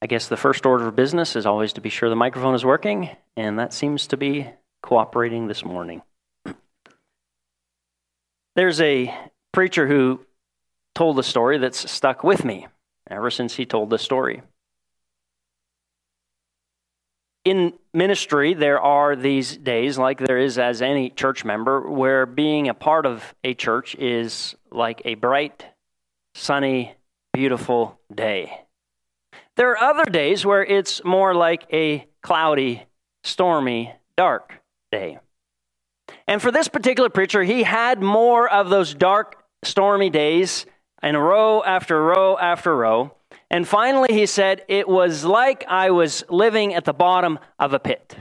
I guess the first order of business is always to be sure the microphone is working, and that seems to be cooperating this morning. There's a preacher who told a story that's stuck with me ever since he told the story. In ministry, there are these days, like there is as any church member, where being a part of a church is like a bright, sunny, beautiful day. There are other days where it's more like a cloudy, stormy, dark day. And for this particular preacher, he had more of those dark, stormy days in row after row after row. And finally, he said, It was like I was living at the bottom of a pit.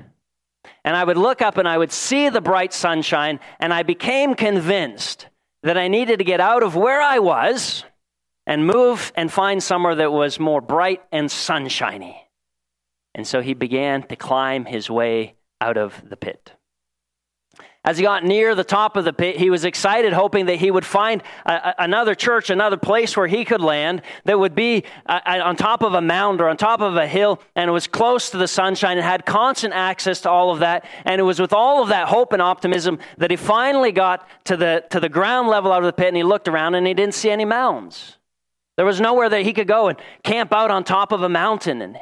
And I would look up and I would see the bright sunshine, and I became convinced that I needed to get out of where I was and move and find somewhere that was more bright and sunshiny. And so he began to climb his way out of the pit. As he got near the top of the pit, he was excited, hoping that he would find a, a, another church, another place where he could land that would be uh, on top of a mound or on top of a hill, and it was close to the sunshine and had constant access to all of that. And it was with all of that hope and optimism that he finally got to the, to the ground level out of the pit, and he looked around and he didn't see any mounds. There was nowhere that he could go and camp out on top of a mountain. And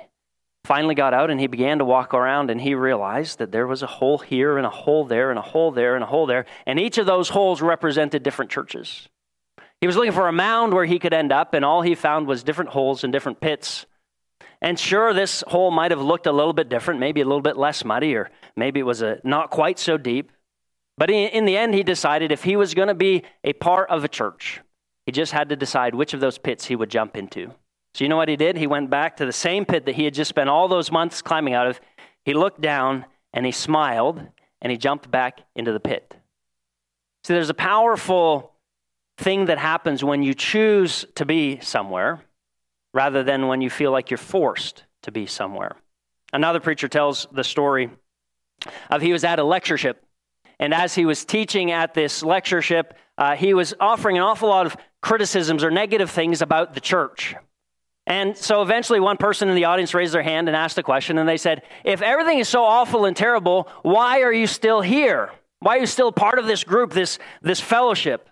finally got out and he began to walk around and he realized that there was a hole here and a hole there and a hole there and a hole there. And each of those holes represented different churches. He was looking for a mound where he could end up, and all he found was different holes and different pits. And sure, this hole might have looked a little bit different, maybe a little bit less muddy, or maybe it was a, not quite so deep. But in the end, he decided if he was going to be a part of a church, he just had to decide which of those pits he would jump into. So, you know what he did? He went back to the same pit that he had just spent all those months climbing out of. He looked down and he smiled and he jumped back into the pit. See, there's a powerful thing that happens when you choose to be somewhere rather than when you feel like you're forced to be somewhere. Another preacher tells the story of he was at a lectureship and as he was teaching at this lectureship, uh, he was offering an awful lot of criticisms or negative things about the church. And so eventually, one person in the audience raised their hand and asked a question, and they said, If everything is so awful and terrible, why are you still here? Why are you still part of this group, this, this fellowship?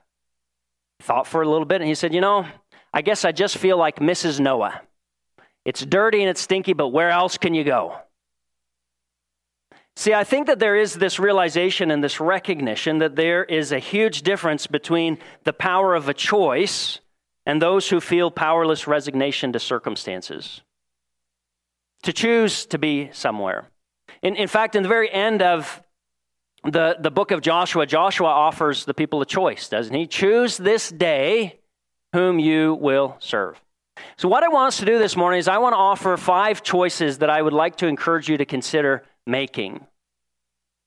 Thought for a little bit, and he said, You know, I guess I just feel like Mrs. Noah. It's dirty and it's stinky, but where else can you go? See, I think that there is this realization and this recognition that there is a huge difference between the power of a choice and those who feel powerless resignation to circumstances. To choose to be somewhere. In, in fact, in the very end of the, the book of Joshua, Joshua offers the people a choice, doesn't he? Choose this day whom you will serve. So, what I want us to do this morning is I want to offer five choices that I would like to encourage you to consider making.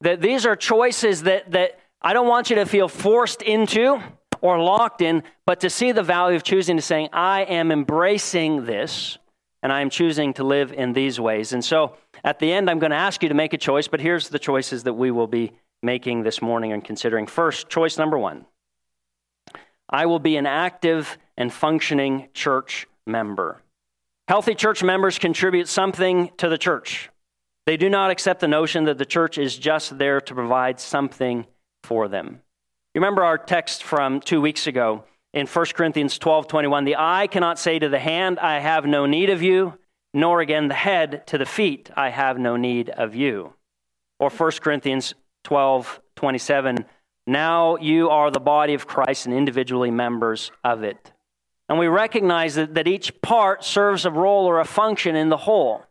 That these are choices that, that I don't want you to feel forced into or locked in, but to see the value of choosing to saying, I am embracing this and I am choosing to live in these ways. And so at the end, I'm going to ask you to make a choice, but here's the choices that we will be making this morning and considering. First, choice number one I will be an active and functioning church member. Healthy church members contribute something to the church. They do not accept the notion that the church is just there to provide something for them. You remember our text from two weeks ago in 1 Corinthians 12 21. The eye cannot say to the hand, I have no need of you, nor again the head to the feet, I have no need of you. Or 1 Corinthians 12 27. Now you are the body of Christ and individually members of it. And we recognize that, that each part serves a role or a function in the whole.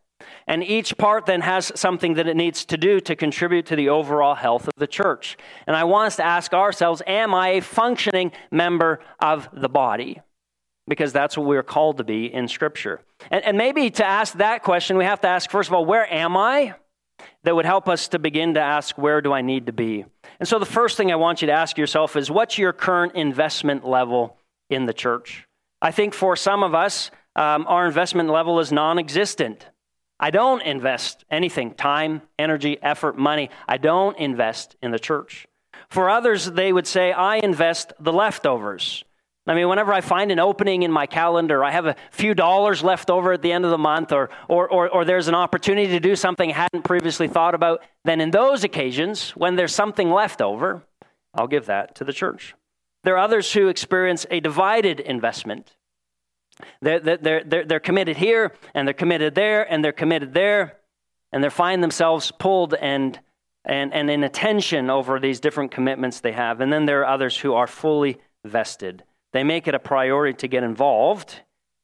And each part then has something that it needs to do to contribute to the overall health of the church. And I want us to ask ourselves Am I a functioning member of the body? Because that's what we're called to be in Scripture. And, and maybe to ask that question, we have to ask, first of all, where am I? That would help us to begin to ask, where do I need to be? And so the first thing I want you to ask yourself is, what's your current investment level in the church? I think for some of us, um, our investment level is non existent. I don't invest anything time, energy, effort, money. I don't invest in the church. For others, they would say, I invest the leftovers. I mean, whenever I find an opening in my calendar, I have a few dollars left over at the end of the month, or, or, or, or, there's an opportunity to do something I hadn't previously thought about, then in those occasions, when there's something left over, I'll give that to the church. There are others who experience a divided investment. They're, they're, they're, they're committed here, and they're committed there, and they're committed there, and they find themselves pulled and, and, and in attention over these different commitments they have. And then there are others who are fully vested. They make it a priority to get involved,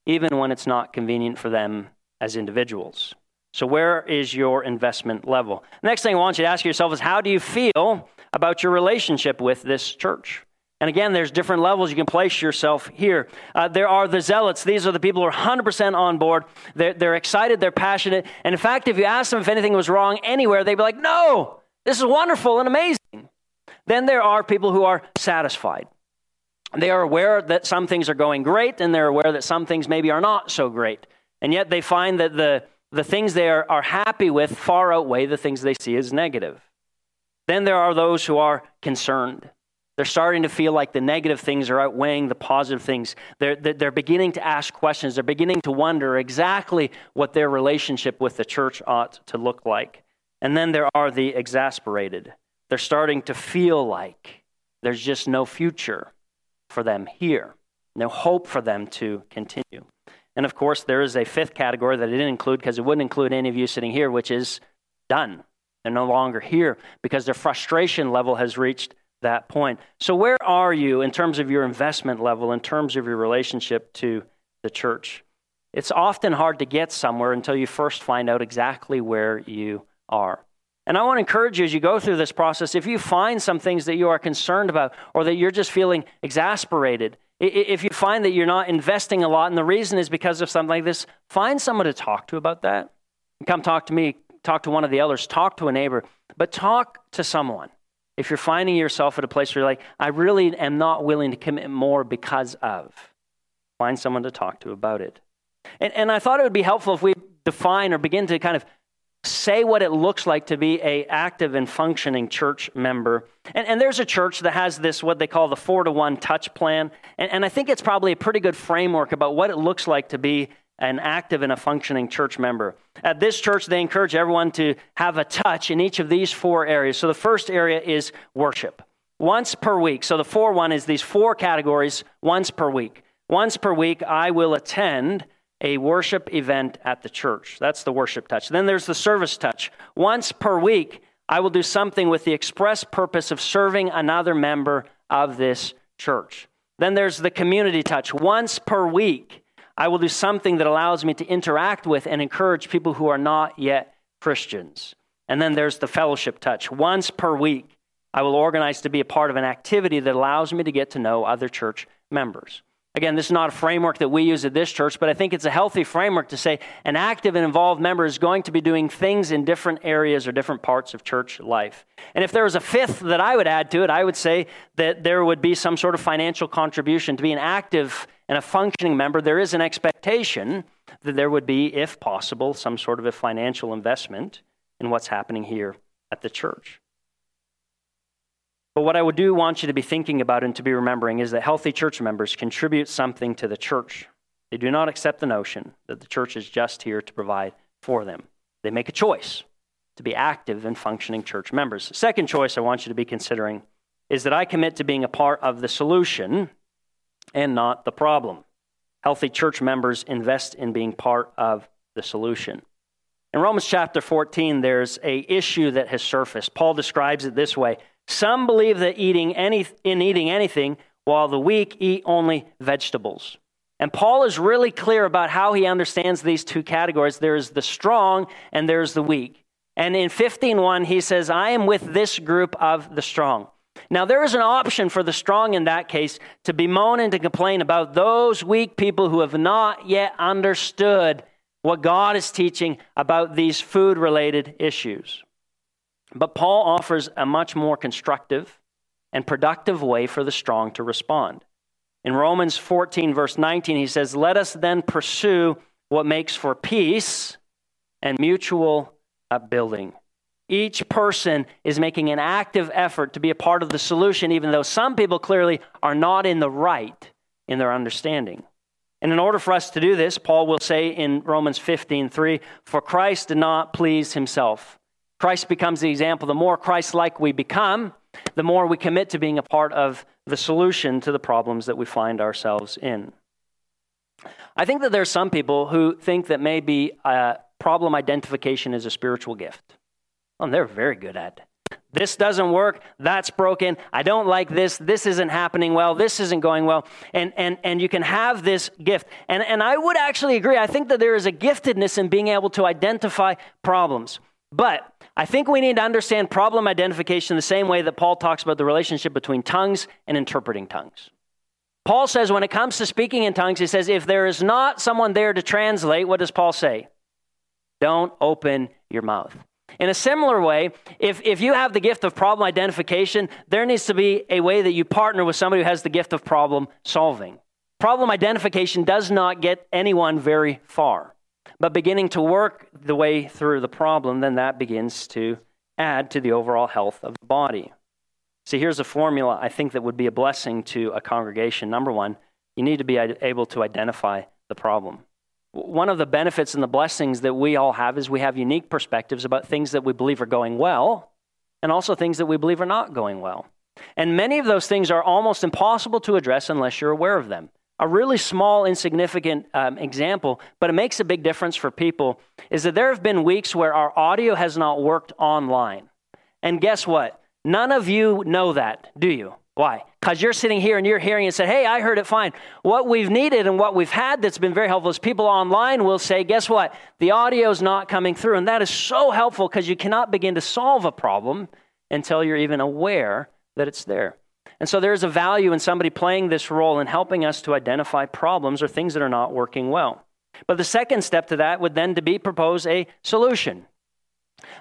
even when it's not convenient for them as individuals. So, where is your investment level? Next thing I want you to ask yourself is how do you feel about your relationship with this church? And again, there's different levels you can place yourself here. Uh, there are the zealots. These are the people who are 100% on board. They're, they're excited, they're passionate. And in fact, if you ask them if anything was wrong anywhere, they'd be like, no, this is wonderful and amazing. Then there are people who are satisfied. They are aware that some things are going great, and they're aware that some things maybe are not so great. And yet they find that the, the things they are, are happy with far outweigh the things they see as negative. Then there are those who are concerned. They're starting to feel like the negative things are outweighing the positive things. They're, they're beginning to ask questions. They're beginning to wonder exactly what their relationship with the church ought to look like. And then there are the exasperated. They're starting to feel like there's just no future for them here, no hope for them to continue. And of course, there is a fifth category that I didn't include because it wouldn't include any of you sitting here, which is done. They're no longer here because their frustration level has reached that point. So, where are you in terms of your investment level, in terms of your relationship to the church? It's often hard to get somewhere until you first find out exactly where you are. And I want to encourage you as you go through this process, if you find some things that you are concerned about or that you're just feeling exasperated, if you find that you're not investing a lot and the reason is because of something like this, find someone to talk to about that. Come talk to me, talk to one of the elders, talk to a neighbor, but talk to someone. If you're finding yourself at a place where you're like, I really am not willing to commit more because of, find someone to talk to about it. And, and I thought it would be helpful if we define or begin to kind of say what it looks like to be a active and functioning church member. And, and, there's a church that has this what they call the four to one touch plan. And, and i think it's probably a pretty good framework about what it looks like to be an active and a functioning church member at this church they encourage everyone to have a touch in each of these four areas so the first area is worship once per week so the four one is these four categories once per week once per week i will attend a worship event at the church. That's the worship touch. Then there's the service touch. Once per week, I will do something with the express purpose of serving another member of this church. Then there's the community touch. Once per week, I will do something that allows me to interact with and encourage people who are not yet Christians. And then there's the fellowship touch. Once per week, I will organize to be a part of an activity that allows me to get to know other church members. Again, this is not a framework that we use at this church, but I think it's a healthy framework to say an active and involved member is going to be doing things in different areas or different parts of church life. And if there was a fifth that I would add to it, I would say that there would be some sort of financial contribution. To be an active and a functioning member, there is an expectation that there would be, if possible, some sort of a financial investment in what's happening here at the church. But what I would do want you to be thinking about and to be remembering is that healthy church members contribute something to the church. They do not accept the notion that the church is just here to provide for them. They make a choice to be active and functioning church members. Second choice I want you to be considering is that I commit to being a part of the solution and not the problem. Healthy church members invest in being part of the solution. In Romans chapter 14, there's a issue that has surfaced. Paul describes it this way some believe that eating any, in eating anything, while the weak eat only vegetables. And Paul is really clear about how he understands these two categories. There's the strong and there's the weak. And in 15:1 he says, "I am with this group of the strong." Now there is an option for the strong in that case to bemoan and to complain about those weak people who have not yet understood what God is teaching about these food related issues. But Paul offers a much more constructive and productive way for the strong to respond. In Romans 14, verse 19, he says, Let us then pursue what makes for peace and mutual upbuilding. Each person is making an active effort to be a part of the solution, even though some people clearly are not in the right. in their understanding. And in order for us to do this, Paul will say in Romans 15:3, "For Christ did not please himself." Christ becomes the example. The more Christ-like we become, the more we commit to being a part of the solution to the problems that we find ourselves in. I think that there are some people who think that maybe uh, problem identification is a spiritual gift. Well, they're very good at. This doesn't work. That's broken. I don't like this. This isn't happening well. This isn't going well. And, and, and you can have this gift. And, and I would actually agree. I think that there is a giftedness in being able to identify problems. But I think we need to understand problem identification the same way that Paul talks about the relationship between tongues and interpreting tongues. Paul says when it comes to speaking in tongues, he says, if there is not someone there to translate, what does Paul say? Don't open your mouth. In a similar way, if, if you have the gift of problem identification, there needs to be a way that you partner with somebody who has the gift of problem solving. Problem identification does not get anyone very far. But beginning to work the way through the problem, then that begins to add to the overall health of the body. See, here's a formula I think that would be a blessing to a congregation. Number one, you need to be able to identify the problem. One of the benefits and the blessings that we all have is we have unique perspectives about things that we believe are going well and also things that we believe are not going well. And many of those things are almost impossible to address unless you're aware of them. A really small, insignificant um, example, but it makes a big difference for people, is that there have been weeks where our audio has not worked online. And guess what? None of you know that, do you? Why? Because you're sitting here and you're hearing and say, hey, I heard it fine. What we've needed and what we've had that's been very helpful is people online will say, guess what? The audio's not coming through. And that is so helpful because you cannot begin to solve a problem until you're even aware that it's there. And so there's a value in somebody playing this role and helping us to identify problems or things that are not working well. But the second step to that would then to be propose a solution.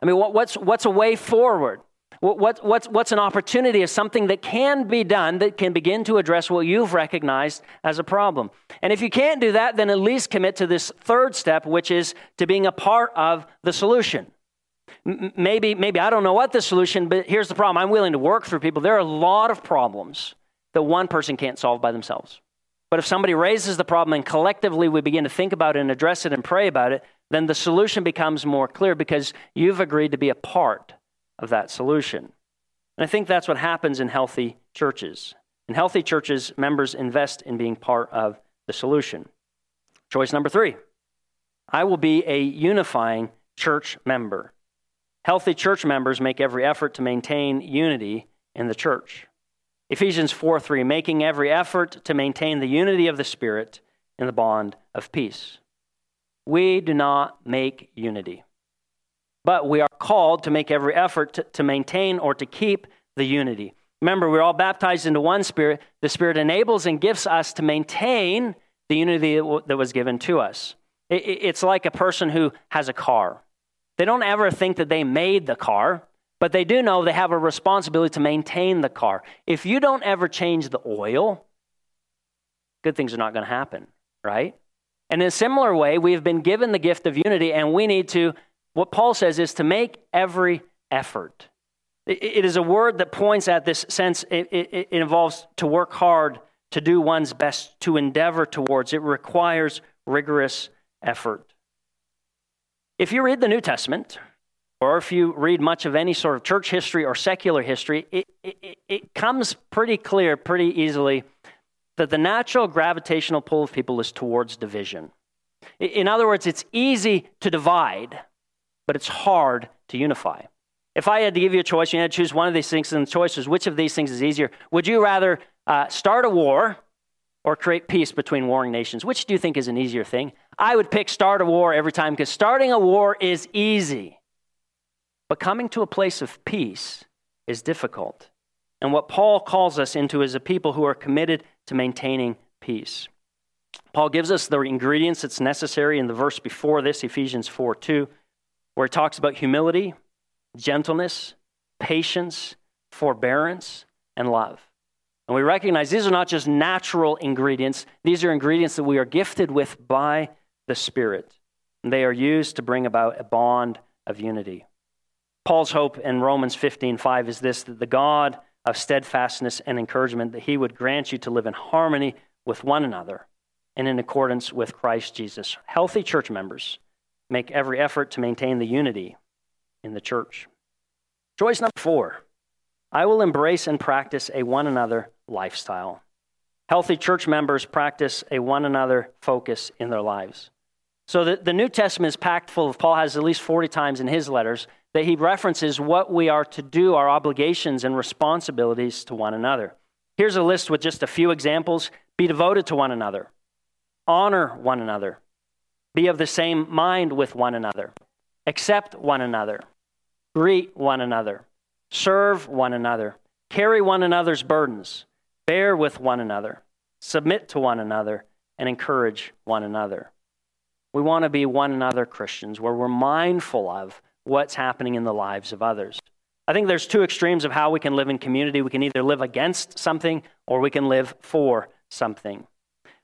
I mean, what's, what's a way forward? What, what's, what's an opportunity is something that can be done that can begin to address what you've recognized as a problem. And if you can't do that, then at least commit to this third step, which is to being a part of the solution. maybe, maybe I don't know what the solution, but here's the problem. I'm willing to work through people. There are a lot of problems that one person can't solve by themselves. But if somebody raises the problem and collectively we begin to think about it and address it and pray about it, then the solution becomes more clear because you've agreed to be a part of that solution. And I think that's what happens in healthy churches. In healthy churches, members invest in being part of the solution. Choice number three I will be a unifying church member. Healthy church members make every effort to maintain unity in the church. Ephesians 4 3, making every effort to maintain the unity of the Spirit in the bond of peace. We do not make unity. But we are called to make every effort to, to maintain or to keep the unity. Remember, we're all baptized into one Spirit. The Spirit enables and gifts us to maintain the unity that was given to us. It's like a person who has a car. They don't ever think that they made the car, but they do know they have a responsibility to maintain the car. If you don't ever change the oil, good things are not going to happen, right? And in a similar way, we have been given the gift of unity, and we need to what Paul says is to make every effort. It is a word that points at this sense, it, involves to work hard, to do one's best, to endeavor towards. It requires rigorous effort. If you read the New Testament, or if you read much of any sort of church history or secular history, it, it, it comes pretty clear, pretty easily, that the natural gravitational pull of people is towards division. In other words, it's easy to divide but it's hard to unify. If I had to give you a choice, you had to choose one of these things, and the choice is which of these things is easier? Would you rather uh, start a war or create peace between warring nations? Which do you think is an easier thing? I would pick start a war every time because starting a war is easy. But coming to a place of peace is difficult. And what Paul calls us into is a people who are committed to maintaining peace. Paul gives us the ingredients that's necessary in the verse before this, Ephesians 4 2 where it talks about humility, gentleness, patience, forbearance, and love. And we recognize these are not just natural ingredients, these are ingredients that we are gifted with by the Spirit. And they are used to bring about a bond of unity. Paul's hope in Romans 15:5 is this that the God of steadfastness and encouragement that he would grant you to live in harmony with one another and in accordance with Christ Jesus. Healthy church members make every effort to maintain the unity in the church. Choice number four I will embrace and practice a one another lifestyle. Healthy church members practice a one another focus in their lives. So the, the New Testament is packed full of, Paul has at least 40 times in his letters that he references what we are to do, our obligations and responsibilities to one another. Here's a list with just a few examples be devoted to one another, honor one another, be of the same mind with one another, accept one another, greet one another, serve one another, carry one another's burdens, bear with one another, submit to one another, and encourage one another. We want to be one another Christians where we're mindful of what's happening in the lives of others. I think there's two extremes of how we can live in community. We can either live against something or we can live for something.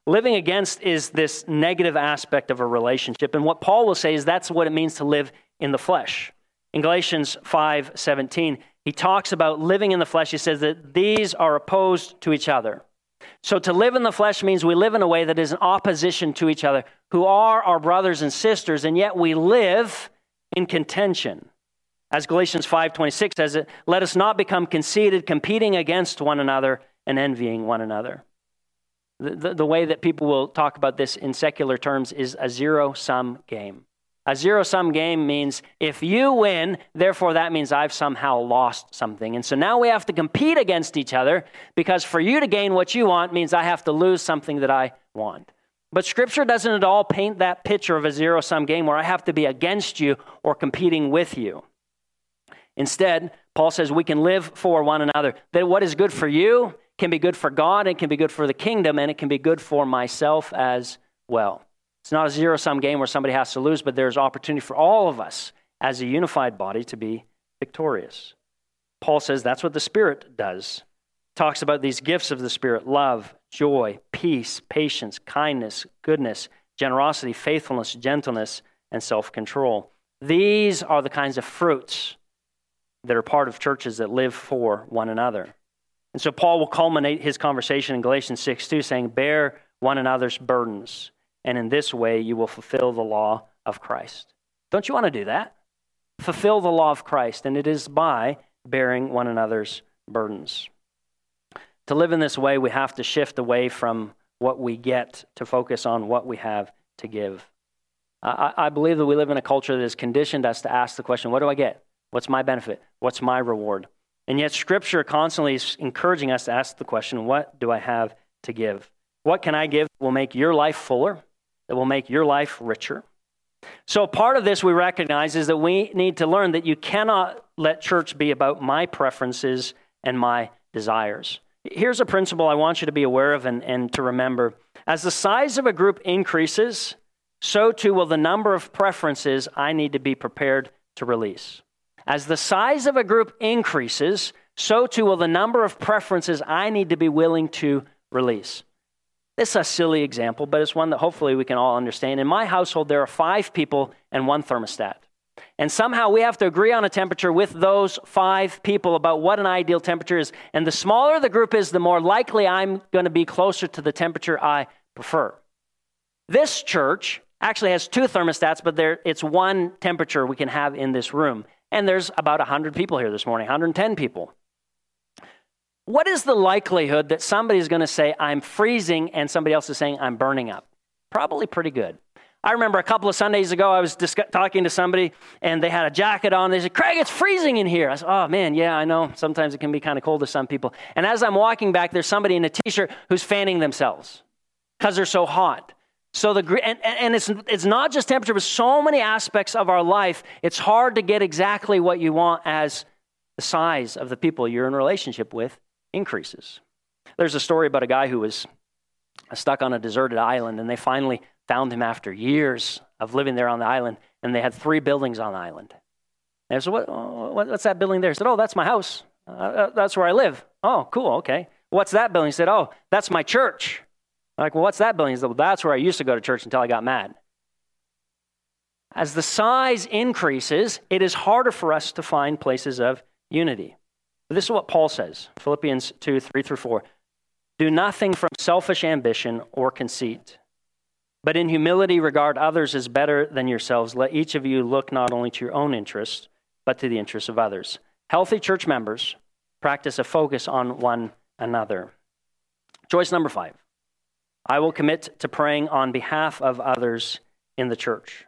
Living against is this negative aspect of a relationship. And what Paul will say is that's what it means to live in the flesh. In Galatians 5:17, he talks about living in the flesh. He says that these are opposed to each other. So to live in the flesh means we live in a way that is in opposition to each other, who are our brothers and sisters, and yet we live in contention. As Galatians 5:26 says it, let us not become conceited, competing against one another and envying one another. The, the, way that people will talk about this in secular terms is a zero sum game. A zero sum game means if you win, therefore that means I've somehow lost something. And so now we have to compete against each other because for you to gain what you want means I have to lose something that I want. But Scripture doesn't at all paint that picture of a zero sum game where I have to be against you or competing with you. Instead, Paul says we can live for one another. That what is good for you can be good for God, it can be good for the kingdom, and it can be good for myself as well. It's not a zero sum game where somebody has to lose, but there's opportunity for all of us as a unified body to be victorious. Paul says that's what the Spirit does. Talks about these gifts of the Spirit love, joy, peace, patience, kindness, goodness, generosity, faithfulness, gentleness, and self control. These are the kinds of fruits that are part of churches that live for one another. And so Paul will culminate his conversation in Galatians 6 2, saying, Bear one another's burdens, and in this way you will fulfill the law of Christ. Don't you want to do that? Fulfill the law of Christ, and it is by bearing one another's burdens. To live in this way, we have to shift away from what we get to focus on what we have to give. I, I believe that we live in a culture that has conditioned us to ask the question what do I get? What's my benefit? What's my reward? And yet, Scripture constantly is encouraging us to ask the question what do I have to give? What can I give that will make your life fuller, that will make your life richer? So, part of this we recognize is that we need to learn that you cannot let church be about my preferences and my desires. Here's a principle I want you to be aware of and, and to remember. As the size of a group increases, so too will the number of preferences I need to be prepared to release. As the size of a group increases, so too will the number of preferences I need to be willing to release. This is a silly example, but it's one that hopefully we can all understand. In my household, there are five people and one thermostat. And somehow we have to agree on a temperature with those five people about what an ideal temperature is. And the smaller the group is, the more likely I'm going to be closer to the temperature I prefer. This church actually has two thermostats, but there, it's one temperature we can have in this room. And there's about 100 people here this morning, 110 people. What is the likelihood that somebody is going to say, I'm freezing, and somebody else is saying, I'm burning up? Probably pretty good. I remember a couple of Sundays ago, I was discuss- talking to somebody and they had a jacket on. They said, Craig, it's freezing in here. I said, Oh, man, yeah, I know. Sometimes it can be kind of cold to some people. And as I'm walking back, there's somebody in a t shirt who's fanning themselves because they're so hot. So the and, and it's it's not just temperature, but so many aspects of our life. It's hard to get exactly what you want as the size of the people you're in relationship with increases. There's a story about a guy who was stuck on a deserted island, and they finally found him after years of living there on the island, and they had three buildings on the island. And I said, what, what's that building there? He said, Oh, that's my house. Uh, uh, that's where I live. Oh, cool, okay. What's that building? He said, Oh, that's my church. I'm like, well, what's that building? He said, well, that's where I used to go to church until I got mad. As the size increases, it is harder for us to find places of unity. But this is what Paul says Philippians 2 3 through 4. Do nothing from selfish ambition or conceit, but in humility regard others as better than yourselves. Let each of you look not only to your own interests, but to the interests of others. Healthy church members practice a focus on one another. Choice number five I will commit to praying on behalf of others in the church.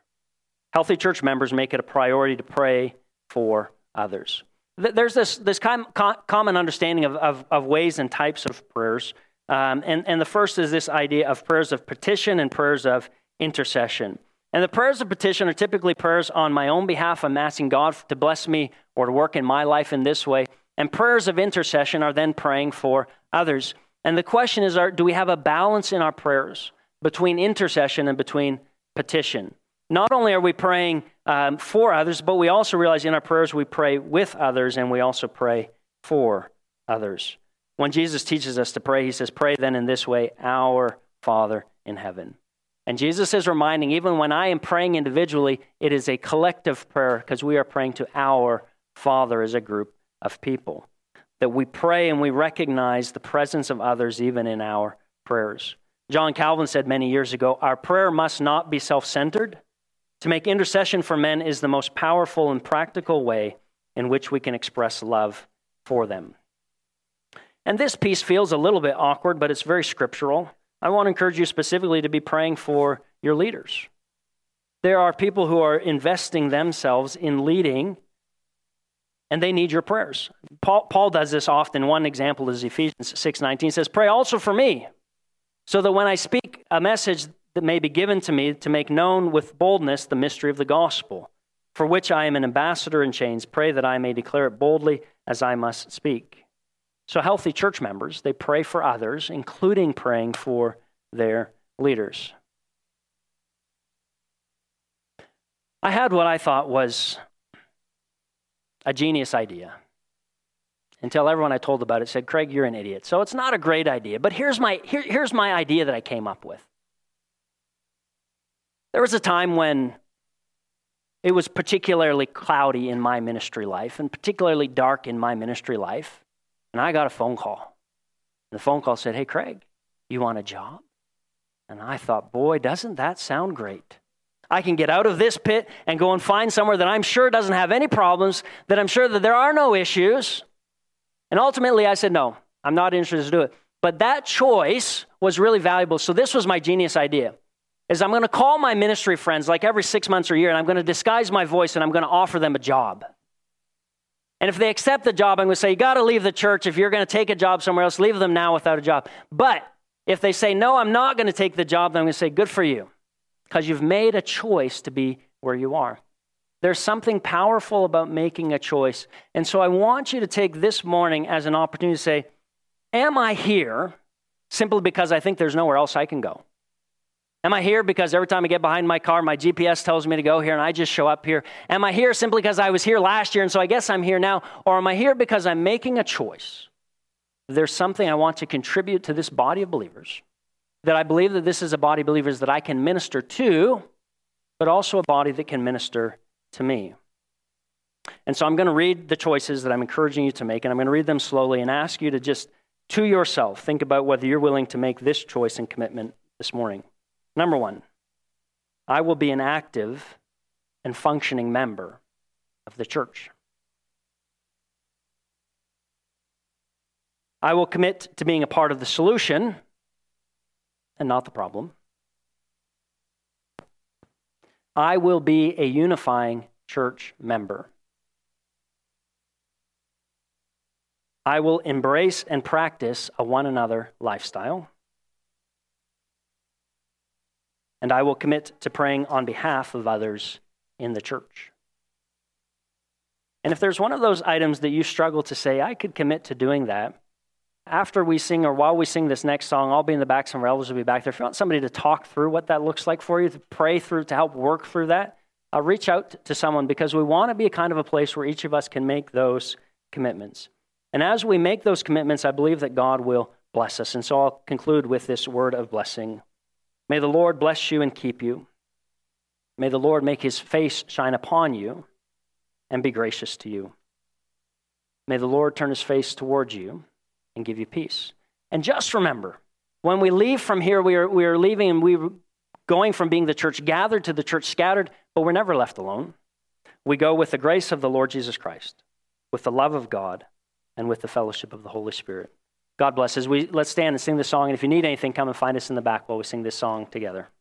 Healthy church members make it a priority to pray for others. There's this, this com- common understanding of, of, of, ways and types of prayers. Um, and, and the first is this idea of prayers of petition and prayers of intercession. And the prayers of petition are typically prayers on my own behalf. I'm asking God to bless me or to work in my life in this way. And prayers of intercession are then praying for others. And the question is are, do we have a balance in our prayers between intercession and between petition? Not only are we praying um, for others, but we also realize in our prayers we pray with others and we also pray for others. When Jesus teaches us to pray, he says, Pray then in this way, Our Father in heaven. And Jesus is reminding, even when I am praying individually, it is a collective prayer because we are praying to our Father as a group of people. That we pray and we recognize the presence of others even in our prayers. John Calvin said many years ago, Our prayer must not be self centered to make intercession for men is the most powerful and practical way in which we can express love for them. And this piece feels a little bit awkward, but it's very scriptural. I want to encourage you specifically to be praying for your leaders. There are people who are investing themselves in leading, and they need your prayers. Paul, Paul does this often. One example is Ephesians 6:19 says, "Pray also for me, so that when I speak a message that may be given to me to make known with boldness the mystery of the gospel, for which I am an ambassador in chains. Pray that I may declare it boldly as I must speak. So, healthy church members, they pray for others, including praying for their leaders. I had what I thought was a genius idea until everyone I told about it said, Craig, you're an idiot. So it's not a great idea. But here's my, here, here's my idea that I came up with. There was a time when it was particularly cloudy in my ministry life and particularly dark in my ministry life. And I got a phone call. And the phone call said, Hey, Craig, you want a job? And I thought, boy, doesn't that sound great? I can get out of this pit and go and find somewhere that I'm sure doesn't have any problems, that I'm sure that there are no issues. And ultimately, I said, No, I'm not interested to do it. But that choice was really valuable. So, this was my genius idea is I'm going to call my ministry friends like every six months or year, and I'm going to disguise my voice and I'm going to offer them a job. And if they accept the job, I'm going to say, You got to leave the church. If you're going to take a job somewhere else, leave them now without a job. But if they say, No, I'm not going to take the job, then I'm going to say, Good for you, because you've made a choice to be where you are. There's something powerful about making a choice. And so I want you to take this morning as an opportunity to say, Am I here simply because I think there's nowhere else I can go? Am I here because every time I get behind my car, my GPS tells me to go here and I just show up here? Am I here simply because I was here last year and so I guess I'm here now? Or am I here because I'm making a choice? There's something I want to contribute to this body of believers, that I believe that this is a body of believers that I can minister to, but also a body that can minister to me. And so I'm going to read the choices that I'm encouraging you to make, and I'm going to read them slowly and ask you to just, to yourself, think about whether you're willing to make this choice and commitment this morning. Number one, I will be an active and functioning member of the church. I will commit to being a part of the solution and not the problem. I will be a unifying church member. I will embrace and practice a one another lifestyle and I will commit to praying on behalf of others in the church. And if there's one of those items that you struggle to say, I could commit to doing that, after we sing or while we sing this next song, I'll be in the back, some relatives will be back there. If you want somebody to talk through what that looks like for you, to pray through, to help work through that, I'll reach out to someone because we want to be a kind of a place where each of us can make those commitments. And as we make those commitments, I believe that God will bless us. And so I'll conclude with this word of blessing May the Lord bless you and keep you. May the Lord make his face shine upon you and be gracious to you. May the Lord turn his face towards you and give you peace. And just remember, when we leave from here, we are, we are leaving and we're going from being the church gathered to the church scattered, but we're never left alone. We go with the grace of the Lord Jesus Christ, with the love of God, and with the fellowship of the Holy Spirit. God bless. As we let's stand and sing this song. And if you need anything, come and find us in the back while we sing this song together.